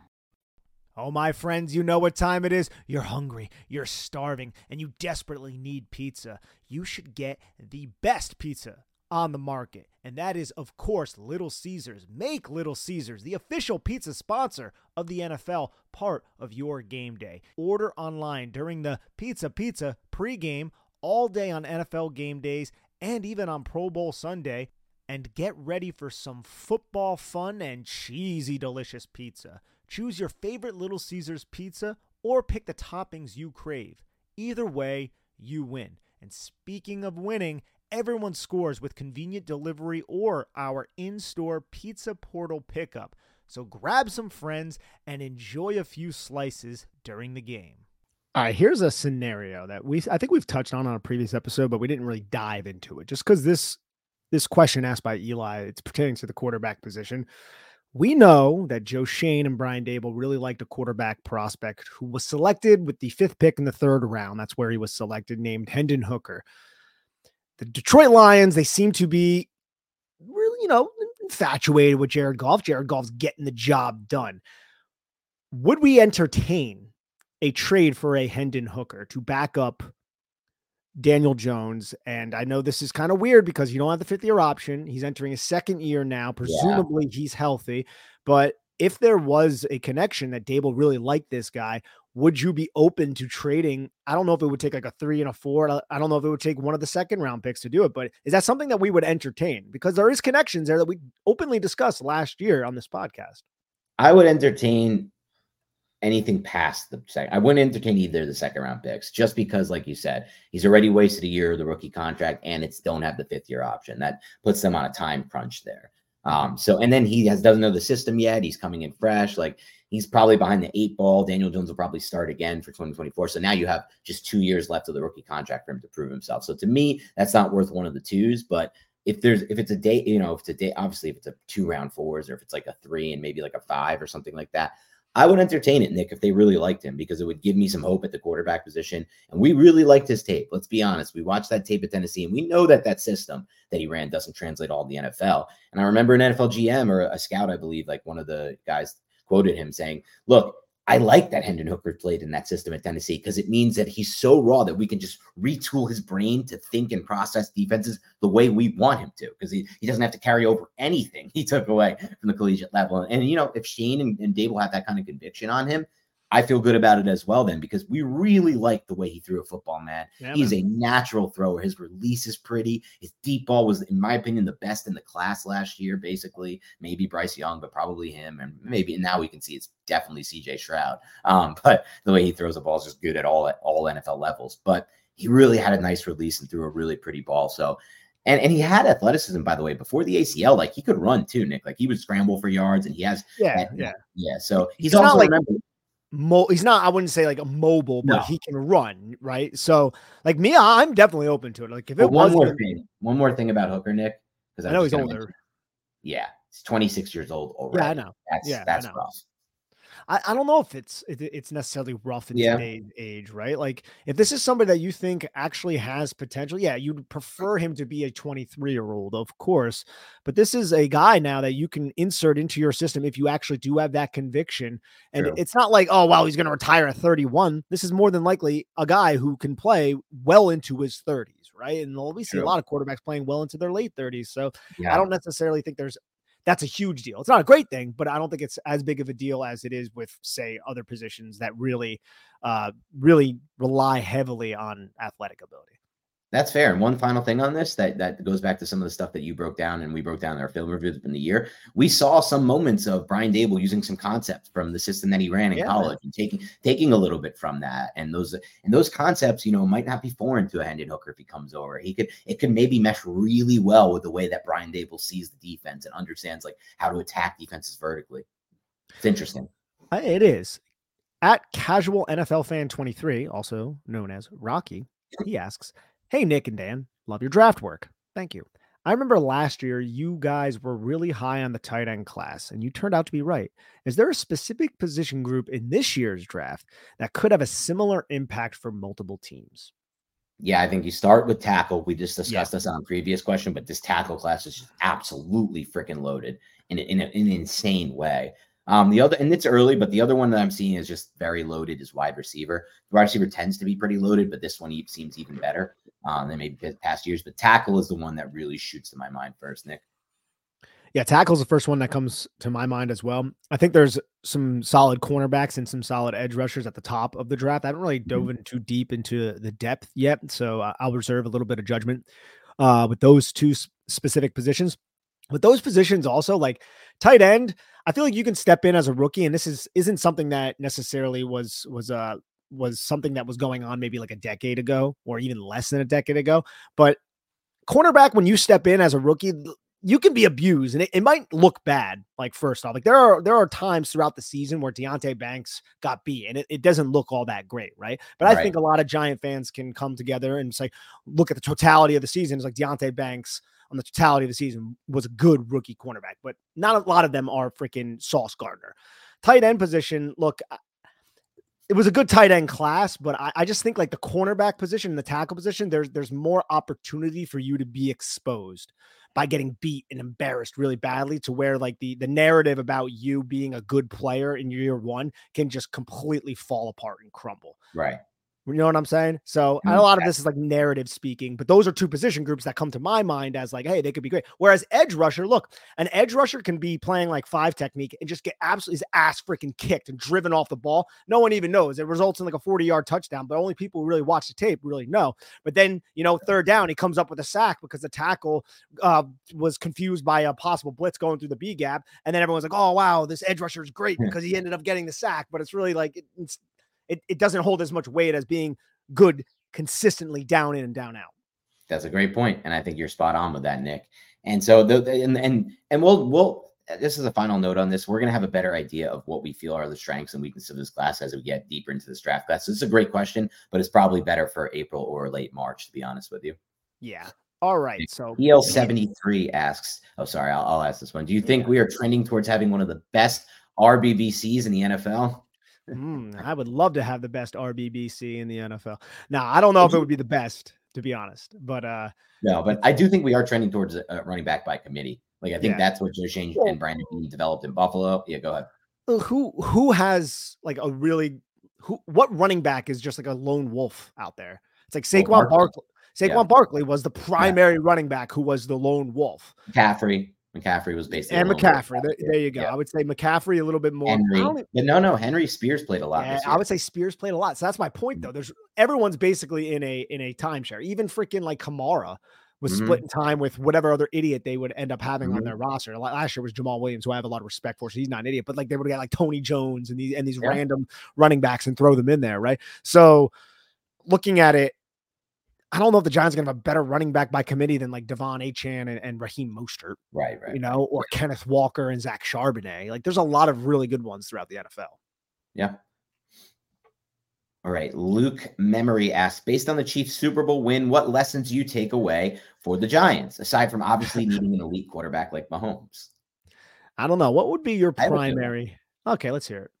Oh, my friends, you know what time it is. You're hungry, you're starving, and you desperately need pizza. You should get the best pizza on the market. And that is, of course, Little Caesars. Make Little Caesars the official pizza sponsor of the NFL part of your game day. Order online during the Pizza Pizza pregame all day on NFL game days and even on Pro Bowl Sunday. And get ready for some football fun and cheesy, delicious pizza. Choose your favorite Little Caesars pizza or pick the toppings you crave. Either way, you win. And speaking of winning, everyone scores with convenient delivery or our in store pizza portal pickup. So grab some friends and enjoy a few slices during the game. All right, here's a scenario that we I think we've touched on on a previous episode, but we didn't really dive into it just because this this question asked by Eli, it's pertaining to the quarterback position. We know that Joe Schoen and Brian Daboll really liked a quarterback prospect who was selected with the fifth pick in the third round. That's where he was selected, named Hendon Hooker. The Detroit Lions, they seem to be really, you know, infatuated with Jared Goff. Jared Goff's getting the job done. Would we entertain a trade for a Hendon Hooker to back up Daniel Jones. And I know this is kind of weird because you don't have the fifth year option. He's entering his second year now. Presumably yeah. he's healthy. But if there was a connection that Daboll really liked this guy, would you be open to trading? I don't know if it would take like a three and a four. I don't know if it would take one of the second round picks to do it, but is that something that we would entertain? Because there is connections there that we openly discussed last year on this podcast. I would entertain anything past the second. I wouldn't entertain either of the second round picks just because, like you said, he's already wasted a year of the rookie contract and it's don't have the fifth year option. That puts them on a time crunch there. Um, so and then he has doesn't know the system yet. He's coming in fresh. Like he's probably behind the eight ball. Daniel Jones will probably start again for 2024. So now you have just two years left of the rookie contract for him to prove himself. So to me, that's not worth one of the twos. But if there's if it's a day, you know, if it's a day, obviously if it's a two round fours or if it's like a three and maybe like a five or something like that, I would entertain it, Nick, if they really liked him because it would give me some hope at the quarterback position. And we really liked his tape. Let's be honest. We watched that tape at Tennessee, and we know that that system that he ran doesn't translate all the NFL. And I remember an NFL GM or a scout, I believe, like one of the guys quoted him saying, "Look, I like that Hendon Hooker played in that system at Tennessee because it means that he's so raw that we can just retool his brain to think and process defenses the way we want him to because he, he doesn't have to carry over anything he took away from the collegiate level. And, you know, if Schoen and, and will have that kind of conviction on him, I feel good about it as well then because we really like the way he threw a football, man. Yeah, He's man. a natural thrower. His release is pretty. His deep ball was, in my opinion, the best in the class last year, basically. Maybe Bryce Young, but probably him. And maybe now we can see it's definitely CJ Stroud. Um, [LAUGHS] but the way he throws the ball is just good at all at all NFL levels. But he really had a nice release and threw a really pretty ball. So and and he had athleticism, by the way, before the ACL. Like he could run too, Nick. Like he would scramble for yards, and he has yeah, that, yeah, yeah. So he's, he's also like, remember, mo- he's not I wouldn't say like a mobile, but no. he can run, right? So like me, I'm definitely open to it. Like if it was one more thing, one more thing about Hooker, Nick, because I know he's older. yeah, he's 26 years old already. Yeah, I know. That's yeah, that's rough. I, I don't know if it's it, it's necessarily rough in Yeah. today's age, right? Like if this is somebody that you think actually has potential, yeah, you'd prefer him to be a 23 year old, of course. But this is a guy now that you can insert into your system if you actually do have that conviction. And True. it's not like, oh wow, he's going to retire at 31. This is more than likely a guy who can play well into his 30s, right? And we see a lot of quarterbacks playing well into their late 30s. So Yeah. I don't necessarily think there's that's a huge deal. It's not a great thing, but I don't think it's as big of a deal as it is with, say, other positions that really, uh, really rely heavily on athletic ability. That's fair. And one final thing on this that that goes back to some of the stuff that you broke down and we broke down in our film reviews in the year. We saw some moments of Brian Daboll using some concepts from the system that he ran in Yeah. college and taking taking a little bit from that. And those and those concepts, you know, might not be foreign to a Hendon Hooker if he comes over. He could it could maybe mesh really well with the way that Brian Daboll sees the defense and understands like how to attack defenses vertically. It's interesting. It is. At casual NFL fan 23, also known as Rocky, he asks, Hey, Nick and Dan, love your draft work. Thank you. I remember last year you guys were really high on the tight end class, and you turned out to be right. Is there a specific position group in this year's draft that could have a similar impact for multiple teams? Yeah, I think you start with tackle. We just discussed this on a previous question, but this tackle class is just absolutely freaking loaded in, in, a- in an insane way. Um, the other, and it's early, but the other one that I'm seeing is just very loaded is wide receiver. The wide receiver tends to be pretty loaded, but this one seems even better um, than maybe past years. But tackle is the one that really shoots to my mind first, Nick. Yeah, tackle's the first one that comes to my mind as well. I think there's some solid cornerbacks and some solid edge rushers at the top of the draft. I haven't really dove in too deep into the depth yet, so I'll reserve a little bit of judgment uh, with those two specific positions. With those positions, also like tight end, I feel like you can step in as a rookie, and this is isn't something that necessarily was was uh was something that was going on maybe like a decade ago or even less than a decade ago. But cornerback, when you step in as a rookie, you can be abused and it, it might look bad. Like first off, like there are there are times throughout the season where Deonte Banks got beat and it, it doesn't look all that great, right? But I Right. think a lot of Giant fans can come together and say, look at the totality of the season. It's like Deonte Banks on the totality of the season was a good rookie cornerback, but not a lot of them are freaking Sauce Gardner. Tight end position, look, it was a good tight end class, but I, I just think like the cornerback position and the tackle position, there's there's more opportunity for you to be exposed by getting beat and embarrassed really badly to where like the the narrative about you being a good player in year one can just completely fall apart and crumble. Right. You know what I'm saying? So a lot of this is like narrative speaking, but those are two position groups that come to my mind as like, hey, they could be great. Whereas edge rusher, look, an edge rusher can be playing like five technique and just get absolutely his ass freaking kicked and driven off the ball. No one even knows. It results in like a 40 yard touchdown, but only people who really watch the tape really know. But then, you know, third down, he comes up with a sack because the tackle uh, was confused by a possible blitz going through the B gap. And then everyone's like, oh, wow, this edge rusher is great because he ended up getting the sack. But it's really like, it's, it, it doesn't hold as much weight as being good consistently down in and down out. That's a great point, and I think you're spot on with that, Nick. And so the and and and we'll we'll uh, this is a final note on this. We're gonna have a better idea of what we feel are the strengths and weaknesses of this class as we get deeper into this draft class. So it's a great question, but it's probably better for April or late March, to be honest with you. Yeah. All right. So EL seventy three asks. Oh, sorry, I'll, I'll ask this one. Do you think Yeah. we are trending towards having one of the best RBBCs in the NFL? Mm, I would love to have the best RBBC in the NFL. Now, I don't know if it would be the best, to be honest, but uh No, but I do think we are trending towards running back by committee. Like I think Yeah. that's what Joe Schoen and Brandon Beane developed in Buffalo. Yeah, go ahead. uh, who who has like a really who what running back is just like a lone wolf out there? It's like Saquon Barkley. Barkley. Saquon Yeah. Barkley was the primary running back who was the lone wolf. McCaffrey. McCaffrey was basically And a little bit McCaffrey. There, there you go. Yeah. I would say McCaffrey a little bit more. Henry. But no, no, Henry Spears played a lot. Yeah, I would say Spears played a lot. So that's my point, Mm-hmm. though. There's everyone's basically in a in a timeshare. Even freaking like Kamara was Mhm. splitting time with whatever other idiot they would end up having on Mhm. their roster. Like, Last year was Jamaal Williams, who I have a lot of respect for. So he's not an idiot, but like they would get like Tony Jones and these and these Yeah. random running backs and throw them in there, right? So looking at it, I don't know if the Giants are gonna have a better running back by committee than like De'Von Achane and, and Raheem Mostert, right, right. you know, or Kenneth Walker and Zach Charbonnet. Like there's a lot of really good ones throughout the NFL. Yeah. All right. Luke Memory asks, based on the Chiefs Super Bowl win, what lessons do you take away for the Giants, aside from obviously [LAUGHS] needing an elite quarterback like Mahomes? I don't know. What would be your I have a good one. primary? Okay, let's hear it.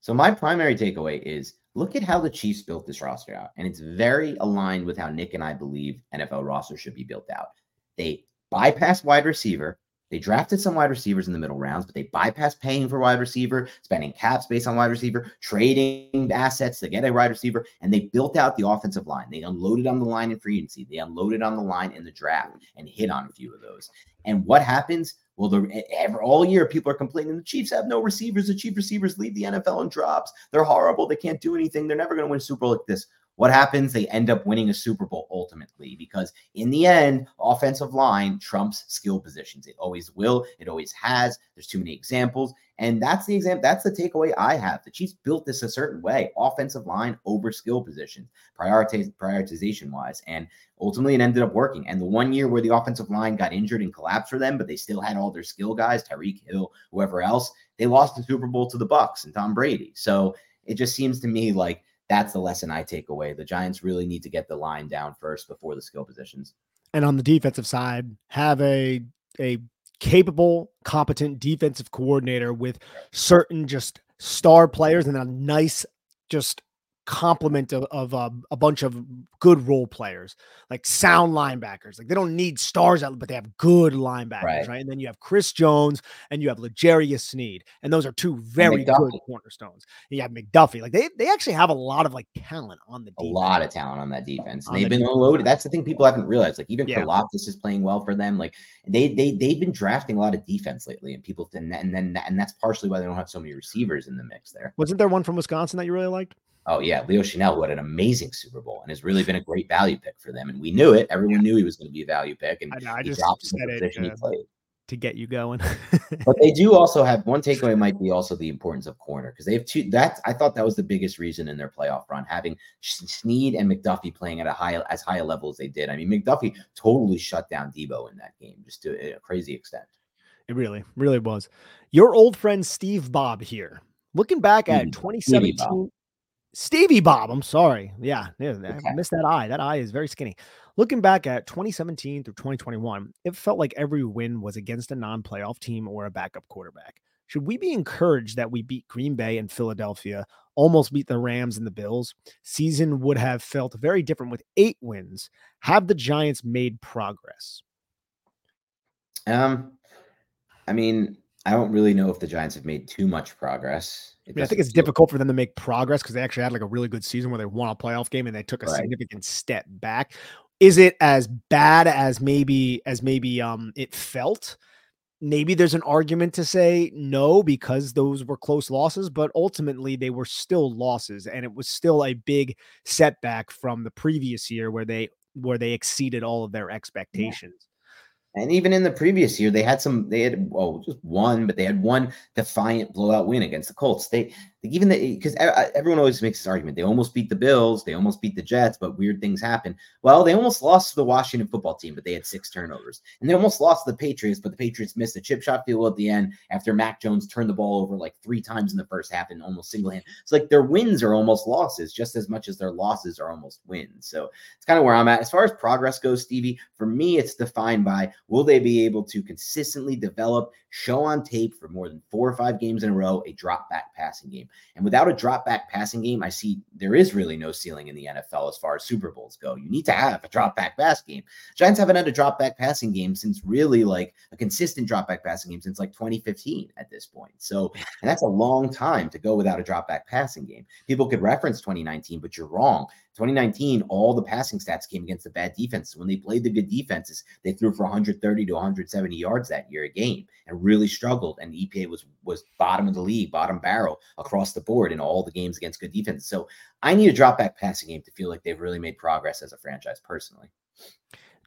So my primary takeaway is look at how the Chiefs built this roster out, and it's very aligned with how Nick and I believe NFL roster should be built out. They bypass wide receiver. They drafted some wide receivers in the middle rounds, but they bypassed paying for wide receiver, spending cap space on wide receiver, trading assets to get a wide receiver, and they built out the offensive line. They unloaded on the line in free agency. They unloaded on the line in the draft and hit on a few of those. And what happens? Well, ever all year people are complaining the Chiefs have no receivers. The chief receivers leave the NFL in drops. They're horrible. They can't do anything. They're never going to win Super Bowl like this. What happens? They end up winning a Super Bowl ultimately because in the end, offensive line trumps skill positions. It always will. It always has. There's too many examples. And that's the example. That's the takeaway I have. The Chiefs built this a certain way, offensive line over skill positions, prioritization wise. And ultimately it ended up working. And the one year where the offensive line got injured and collapsed for them, but they still had all their skill guys, Tyreek Hill, whoever else, they lost the Super Bowl to the Bucs and Tom Brady. So it just seems to me like that's the lesson I take away. The Giants really need to get the line down first before the skill positions. And on the defensive side, have a a capable, competent defensive coordinator with certain just star players and a nice, just complement of, of uh, a bunch of good role players, like sound linebackers. Like they don't need stars, but they have good linebackers, right? right? And then you have Chris Jones and you have L'Jarius Sneed, and those are two very good cornerstones. And you have McDuffie. Like they they actually have a lot of like talent on the defense. a lot of talent on that defense. And they've the been defense. unloaded. That's the thing people haven't realized. Like even yeah. Karlaftis is playing well for them. Like they they they've been drafting a lot of defense lately, and people and then and that's partially why they don't have so many receivers in the mix there. Wasn't there one from Wisconsin that you really liked? Oh yeah, Leo Chenal, who had an amazing Super Bowl and has really been a great value pick for them, and we knew it. Everyone yeah. knew he was going to be a value pick, and I, know, I he dropped the position it, uh, he played to get you going. but they do also have one [LAUGHS] takeaway might be also the importance of corner because they have two. That I thought that was the biggest reason in their playoff run having Sneed and McDuffie playing at a high as high a level as they did. I mean, McDuffie totally shut down Deebo in that game, just to a crazy extent. It really, really was. Your old friend Steve Bob here. Looking back at 2017, Stevie Bob. I'm sorry. Yeah, yeah okay. I missed that eye. That eye is very skinny. Looking back at 2017 through 2021, it felt like every win was against a non-playoff team or a backup quarterback. Should we be encouraged that we beat Green Bay and Philadelphia, almost beat the Rams and the Bills? Season would have felt very different with eight wins. Have the Giants made progress? Um, I mean, I don't really know if the Giants have made too much progress. I, mean, I think it's difficult for them to make progress because they actually had like a really good season where they won a playoff game and they took a right. significant step back. Is it as bad as maybe as maybe um it felt? Maybe there's an argument to say no because those were close losses, but ultimately they were still losses and it was still a big setback from the previous year where they where they exceeded all of their expectations. Yeah. And even in the previous year, they had some, they had, well, just one, but they had one defiant blowout win against the Colts. They, even the because everyone always makes this argument, they almost beat the Bills, they almost beat the Jets, but weird things happen. Well, they almost lost to the Washington football team, but they had six turnovers, and they almost lost to the Patriots, but the Patriots missed a chip shot field at the end after Mac Jones turned the ball over like three times in the first half and almost single hand. It's like their wins are almost losses, just as much as their losses are almost wins. So it's kind of where I'm at as far as progress goes, Stevie. For me, it's defined by will they be able to consistently develop, show on tape for more than four or five games in a row a drop back passing game. And without a drop back passing game, I see there is really no ceiling in the NFL as far as Super Bowls go. You need to have a drop back pass game. Giants haven't had a drop back passing game since really like a consistent drop back passing game since like 2015 at this point. So, and that's a long time to go without a drop back passing game. People could reference 2019, but you're wrong. 2019, all the passing stats came against the bad defenses. When they played the good defenses, they threw for 130 to 170 yards that year a game and really struggled. And EPA was was bottom of the league, bottom barrel across the board in all the games against good defenses. So I need a drop back passing game to feel like they've really made progress as a franchise personally.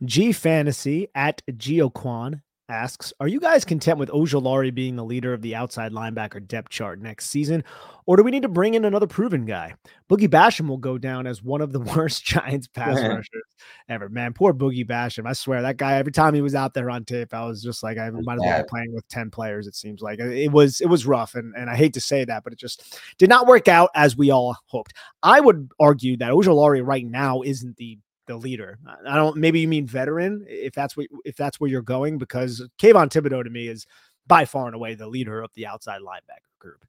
G Fantasy at Geoquan asks, Are you guys content with Ojulari being the leader of the outside linebacker depth chart next season? Or do we need to bring in another proven guy? Boogie Basham will go down as one of the [LAUGHS] worst Giants pass [LAUGHS] rushers ever. Man, poor Boogie Basham. I swear that guy, every time he was out there on tape, I was just like, I might as well be playing with 10 players, it seems like. It was it was rough. And, and I hate to say that, but it just did not work out as we all hoped. I would argue that Ojulari right now isn't the the leader. I don't. Maybe you mean veteran, if that's what if that's where you're going, because Kayvon Thibodeaux to me is by far and away the leader of the outside linebacker group.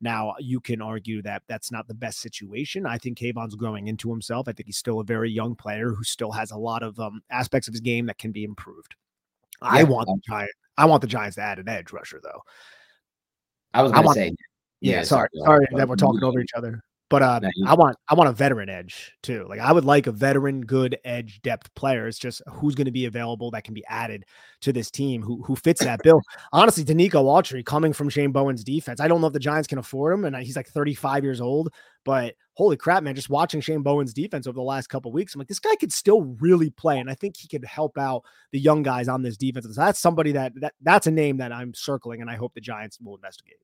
Now, you can argue that that's not the best situation. I think Kayvon's growing into himself. I think he's still a very young player who still has a lot of um, aspects of his game that can be improved. Yeah. I want the Giants. I want the Giants to add an edge rusher, though. I was going to say, yeah. Sorry, sorry that we're talking over each other. But uh, I want I want a veteran edge too. Like I would like a veteran, good edge depth player. It's just who's going to be available that can be added to this team who who fits that bill. Honestly, Denico Autry coming from Shane Bowen's defense. I don't know if the Giants can afford him, and he's like 35 years old. But holy crap, man! Just watching Shane Bowen's defense over the last couple weeks, I'm like, this guy could still really play, and I think he could help out the young guys on this defense. So that's somebody that that that's a name that I'm circling, and I hope the Giants will investigate.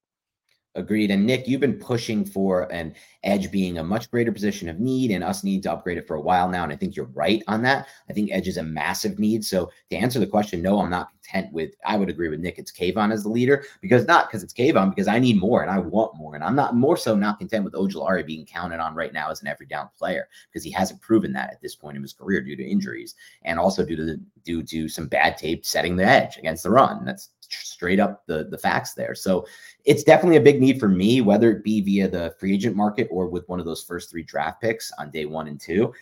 Agreed. And Nick, you've been pushing for an edge being a much greater position of need and us need to upgrade it for a while now. And I think you're right on that. I think edge is a massive need. So to answer the question, no, I'm not content with, I would agree with Nick. It's Kayvon as the leader because not because it's Kayvon, because I need more and I want more. And I'm not more so not content with Ojulari being counted on right now as an every down player because he hasn't proven that at this point in his career due to injuries and also due to the, due to some bad tape setting the edge against the run. That's straight up the the facts there. So it's definitely a big need for me, whether it be via the free agent market or with one of those first three draft picks on day one and two.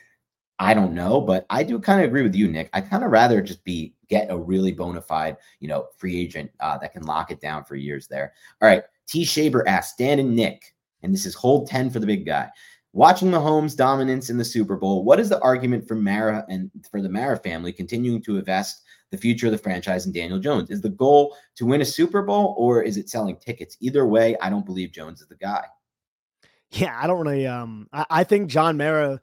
I don't know, but I do kind of agree with you, Nick. I kind of rather just be get a really bona fide, you know, free agent uh, that can lock it down for years there. All right. T. Shaber asks Dan and Nick, and this is hold 10 for the big guy. Watching Mahomes' dominance in the Super Bowl, what is the argument for Mara and for the Mara family continuing to invest the future of the franchise in Daniel Jones? Is the goal to win a Super Bowl or is it selling tickets? Either way, I don't believe Jones is the guy. Yeah, I don't really. Um, I, I think John Mara.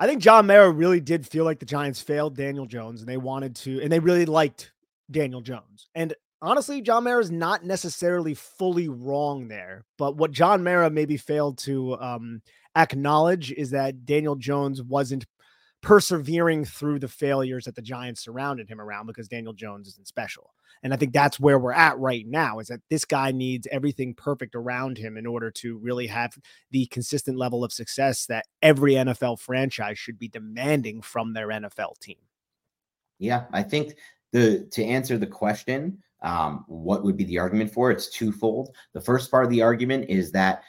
I think John Mara really did feel like the Giants failed Daniel Jones, and they wanted to, and they really liked Daniel Jones. And honestly, John Mara is not necessarily fully wrong there. But what John Mara maybe failed to um, acknowledge is that Daniel Jones wasn't persevering through the failures that the Giants surrounded him around because Daniel Jones isn't special. And I think that's where we're at right now is that this guy needs everything perfect around him in order to really have the consistent level of success that every NFL franchise should be demanding from their NFL team. Yeah, I think the to answer the question, um, what would be the argument for? It's twofold. The first part of the argument is that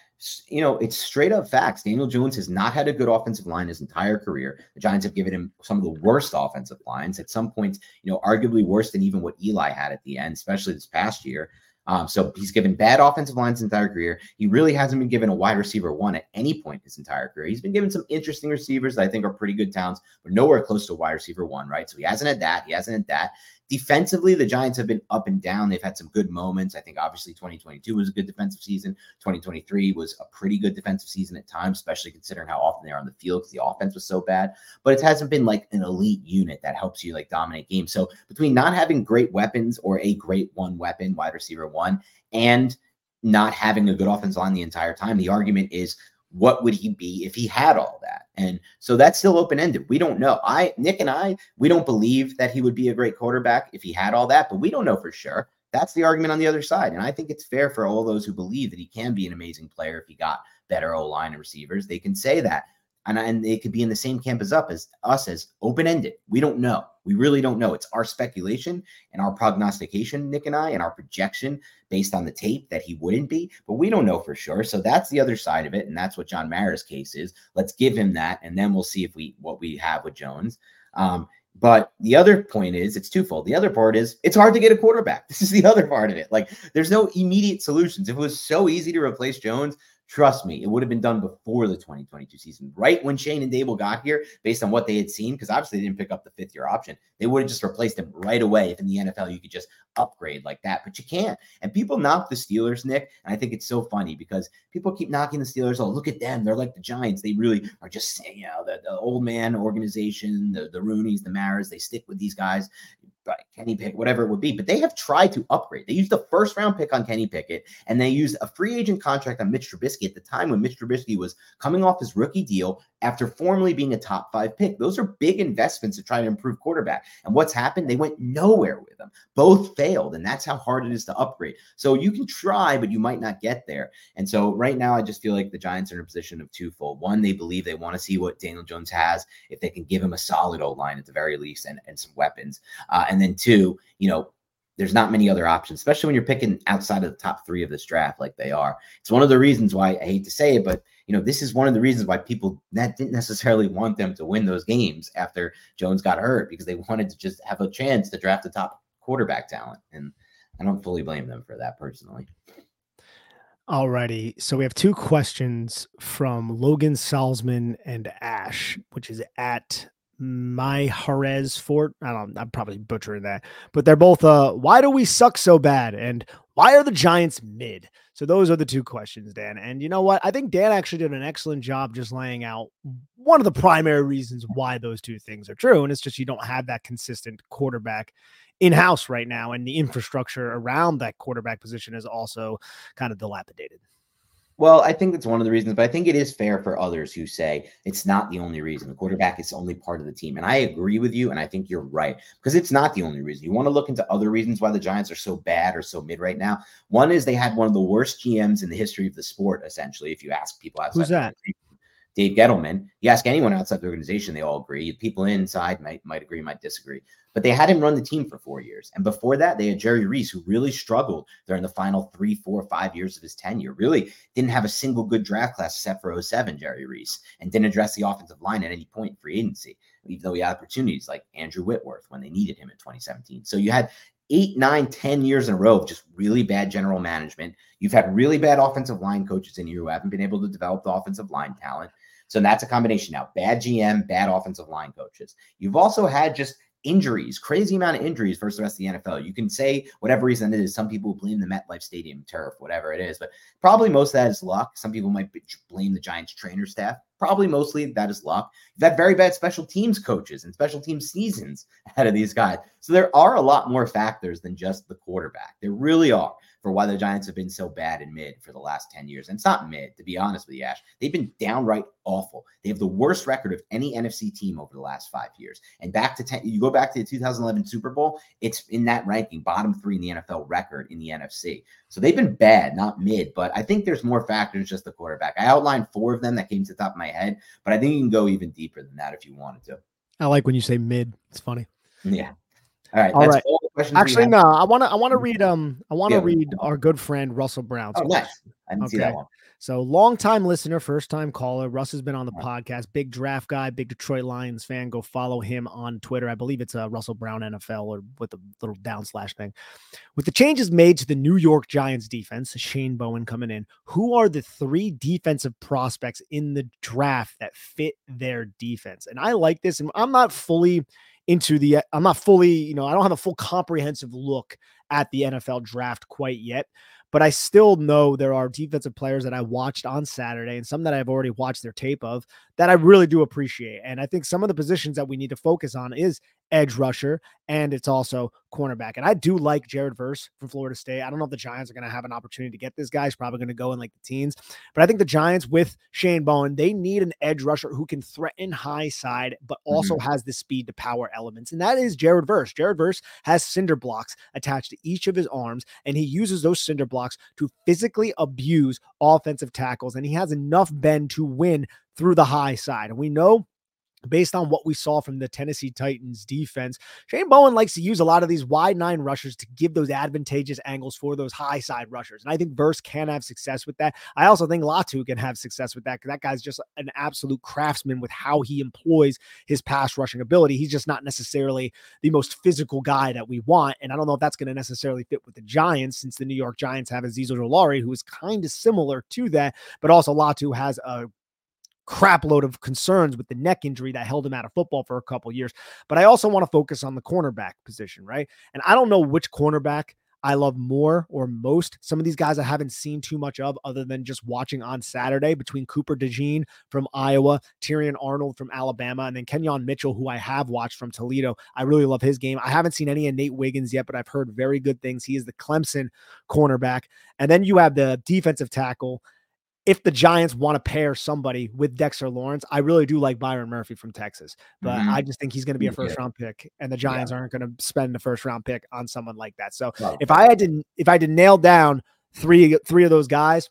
you know, it's straight up facts. Daniel Jones has not had a good offensive line his entire career. The Giants have given him some of the worst offensive lines at some points, you know, arguably worse than even what Eli had at the end, especially this past year. Um, so he's given bad offensive lines his entire career. He really hasn't been given a wide receiver one at any point his entire career. He's been given some interesting receivers that I think are pretty good talents, but nowhere close to wide receiver one, right? So he hasn't had that. He hasn't had that. Defensively, the Giants have been up and down. They've had some good moments. I think obviously 2022 was a good defensive season. 2023 was a pretty good defensive season at times, especially considering how often they're on the field because the offense was so bad. But it hasn't been like an elite unit that helps you like dominate games. So between not having great weapons or a great one weapon, wide receiver one, and not having a good offense line the entire time, the argument is what would he be if he had all that? And so that's still open ended. We don't know. I, Nick and I, we don't believe that he would be a great quarterback if he had all that, but we don't know for sure. That's the argument on the other side. And I think it's fair for all those who believe that he can be an amazing player if he got better O line and receivers. They can say that and, and they could be in the same camp as up as us as open-ended. We don't know. We really don't know. It's our speculation and our prognostication, Nick and I, and our projection based on the tape that he wouldn't be, but we don't know for sure. So that's the other side of it, and that's what John Mara's case is. Let's give him that, and then we'll see if we what we have with Jones. Um, but the other point is it's twofold. The other part is it's hard to get a quarterback. [LAUGHS] This is the other part of it. Like there's no immediate solutions. If it was so easy to replace Jones, Trust me, it would have been done before the 2022 season, right when Schoen and Daboll got here, based on what they had seen, because obviously they didn't pick up the fifth year option. They would have just replaced him right away. If in the NFL you could just upgrade like that, but you can't. And people knock the Steelers, Nick, and I think it's so funny because people keep knocking the Steelers. Oh, look at them. They're like the Giants. They really are just, you know, the, the old man organization, the, the Rooneys, the Maras, they stick with these guys Kenny Pickett, whatever it would be. But they have tried to upgrade. They used the first round pick on Kenny Pickett, and they used a free agent contract on Mitch Trubisky at the time when Mitch Trubisky was coming off his rookie deal after formerly being a top five pick. Those are big investments to try to improve quarterback. And what's happened? They went nowhere with them. Both failed, and that's how hard it is to upgrade. So you can try, but you might not get there. And so right now, I just feel like the Giants are in a position of twofold. One, they believe they want to see what Daniel Jones has, if they can give him a solid O line at the very least, and, and some weapons. Uh, and then two, you know, there's not many other options, especially when you're picking outside of the top three of this draft like they are. It's one of the reasons why I hate to say it, but you know, this is one of the reasons why people that didn't necessarily want them to win those games after Jones got hurt because they wanted to just have a chance to draft the top quarterback talent. And I don't fully blame them for that personally. Alrighty. So we have two questions from Logan Salzman and Ash, which is at my Jerez Fort. I don't I'm probably butchering that, but they're both uh why do we suck so bad? And why are the Giants mid? So those are the two questions, Dan. And you know what? I think Dan actually did an excellent job just laying out one of the primary reasons why those two things are true. And it's just you don't have that consistent quarterback in house right now, and the infrastructure around that quarterback position is also kind of dilapidated. Well, I think that's one of the reasons, but I think it is fair for others who say it's not the only reason. The quarterback is only part of the team. And I agree with you. And I think you're right because it's not the only reason. You want to look into other reasons why the Giants are so bad or so mid right now. One is they had one of the worst GMs in the history of the sport, essentially, if you ask people outside. Who's that? Dave Gettleman. You ask anyone outside the organization, they all agree. People inside might might agree, might disagree. But they had him run the team for four years. And before that, they had Jerry Reese, who really struggled during the final three, four, five years of his tenure. Really didn't have a single good draft class except for 07, Jerry Reese, and didn't address the offensive line at any point in free agency, even though he had opportunities like Andrew Whitworth when they needed him in 2017. So you had eight, nine, ten years in a row of just really bad general management. You've had really bad offensive line coaches in here who haven't been able to develop the offensive line talent. So that's a combination now. Bad GM, bad offensive line coaches. You've also had just injuries, crazy amount of injuries versus the rest of the NFL. You can say whatever reason it is. Some people blame the MetLife Stadium turf, whatever it is, but probably most of that is luck. Some people might blame the Giants trainer staff. Probably mostly that is luck. You've had very bad special teams coaches and special team seasons [LAUGHS] ahead of these guys. So there are a lot more factors than just the quarterback. There really are for why the Giants have been so bad in mid for the last 10 years. And it's not mid, to be honest with you, Ash. They've been downright awful. They have the worst record of any NFC team over the last five years. And back to 10, you go back to the 2011 Super Bowl, it's in that ranking, bottom three in the NFL record in the NFC. So they've been bad, not mid, but I think there's more factors just the quarterback. I outlined four of them that came to the top of my head, but I think you can go even deeper than that if you wanted to. I like when you say mid. It's funny. Yeah. All right. All right. All Actually, no. I want to. I want to Mm-hmm. read. Um. I want to Yeah. read our good friend Russell Brown's. Oh, question. nice. I didn't see that Okay. one. So long time listener, first time caller. Russ has been on the podcast. Big draft guy, big Detroit Lions fan. Go follow him on Twitter. I believe it's uh, Russell Brown NFL or with a little down slash thing. With the changes made to the New York Giants defense, Shane Bowen coming in, who are the three defensive prospects in the draft that fit their defense? And I like this. And I'm not fully into the uh, I'm not fully, you know, I don't have a full comprehensive look at the NFL draft quite yet but I still know there are defensive players that I watched on Saturday and some that I've already watched their tape of that I really do appreciate. And I think some of the positions that we need to focus on is edge rusher and it's also cornerback. And I do like Jared Verse from Florida State. I don't know if the Giants are going to have an opportunity to get this guy. He's probably going to go in like the teens, but I think the Giants with Shane Bowen, they need an edge rusher who can threaten high side, but also mm-hmm. has the speed to power elements. And that is Jared Verse. Jared Verse has cinder blocks attached to each of his arms, and he uses those cinder blocks to physically abuse offensive tackles. And he has enough bend to win through the high side. And we know based on what we saw from the Tennessee Titans defense, Shane Bowen likes to use a lot of these wide nine rushers to give those advantageous angles for those high side rushers. And I think Verse can have success with that. I also think Latu can have success with that because that guy's just an absolute craftsman with how he employs his pass rushing ability. He's just not necessarily the most physical guy that we want. And I don't know if that's going to necessarily fit with the Giants since the New York Giants have Azeez Ojulari, who is kind of similar to that, but also Latu has a crap load of concerns with the neck injury that held him out of football for a couple years. But I also want to focus on the cornerback position, right? And I don't know which cornerback I love more or most. Some of these guys I haven't seen too much of other than just watching on Saturday between Cooper DeJean from Iowa, Terrion Arnold from Alabama, and then Kenyon Mitchell, who I have watched from Toledo. I really love his game. I haven't seen any of Nate Wiggins yet, but I've heard very good things. He is the Clemson cornerback. And then you have the defensive tackle if the Giants want to pair somebody with Dexter Lawrence, I really do like Byron Murphy from Texas, but Mhm. I just think he's going to be a first round pick, and the Giants aren't going to spend the first round pick on someone like that. So if I had to, if I had to nail down three three of those guys,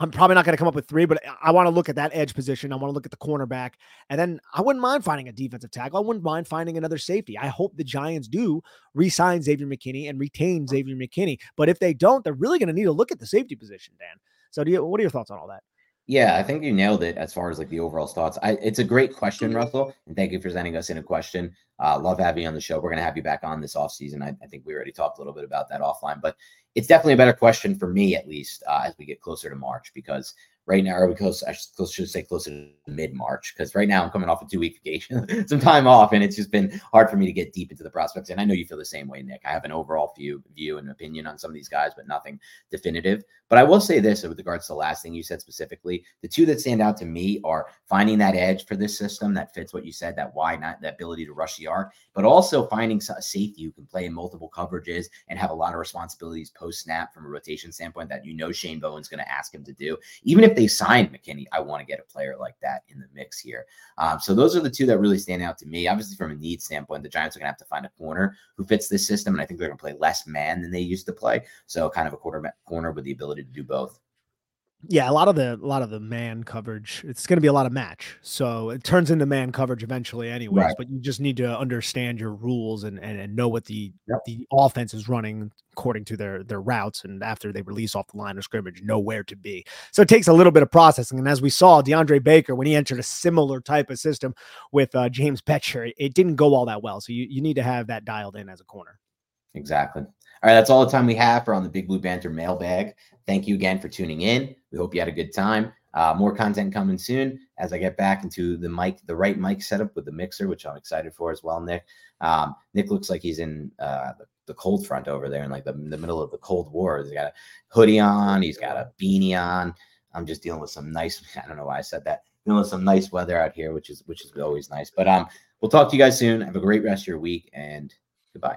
I'm probably not going to come up with three, but I want to look at that edge position. I want to look at the cornerback. And then I wouldn't mind finding a defensive tackle. I wouldn't mind finding another safety. I hope the Giants do re sign Xavier McKinney and retain Xavier McKinney. But if they don't, they're really going to need to look at the safety position, Dan. So, do you, what are your thoughts on all that? Yeah, I think you nailed it as far as like the overall thoughts. I, it's a great question, Russell, and thank you for sending us in a question. Uh, love having you on the show. We're going to have you back on this off season. I, I, think we already talked a little bit about that offline, but it's definitely a better question for me, at least, uh, as we get closer to March, because right now, or close, I should say closer to mid March, because right now I'm coming off a two week vacation, [LAUGHS] some time off, and it's just been hard for me to get deep into the prospects. And I know you feel the same way, Nick. I have an overall view, view and opinion on some of these guys, but nothing definitive. But I will say this with regards to the last thing you said specifically, the two that stand out to me are finding that edge for this system that fits what you said, that why not that ability to rush the arc, but also finding a safety who can play in multiple coverages and have a lot of responsibilities post snap from a rotation standpoint that you know Shane Bowen's going to ask him to do. Even if they signed McKinney, I want to get a player like that in the mix here. Um, so those are the two that really stand out to me. Obviously, from a need standpoint, the Giants are going to have to find a corner who fits this system, and I think they're going to play less man than they used to play. So kind of a quarterback corner with the ability to do both. Yeah, a lot of the a lot of the man coverage. It's going to be a lot of match, so it turns into man coverage eventually, anyways. Right. But you just need to understand your rules and and, and know what the yep. the offense is running according to their their routes, and after they release off the line of scrimmage, know where to be. So it takes a little bit of processing. And as we saw, DeAndre Baker when he entered a similar type of system with uh, James Bettcher, it didn't go all that well. So you you need to have that dialed in as a corner. Exactly. All right, that's all the time we have for on the Big Blue Banter mailbag. Thank you again for tuning in. We hope you had a good time. Uh, more content coming soon as I get back into the mic, the right mic setup with the mixer, which I'm excited for as well. Nick, um, Nick looks like he's in uh, the, the, cold front over there in like the, the middle of the Cold War. He's got a hoodie on, he's got a beanie on. I'm just dealing with some nice. [LAUGHS] I don't know why I said that. Dealing with some nice weather out here, which is which is always nice. But um, we'll talk to you guys soon. Have a great rest of your week, and goodbye.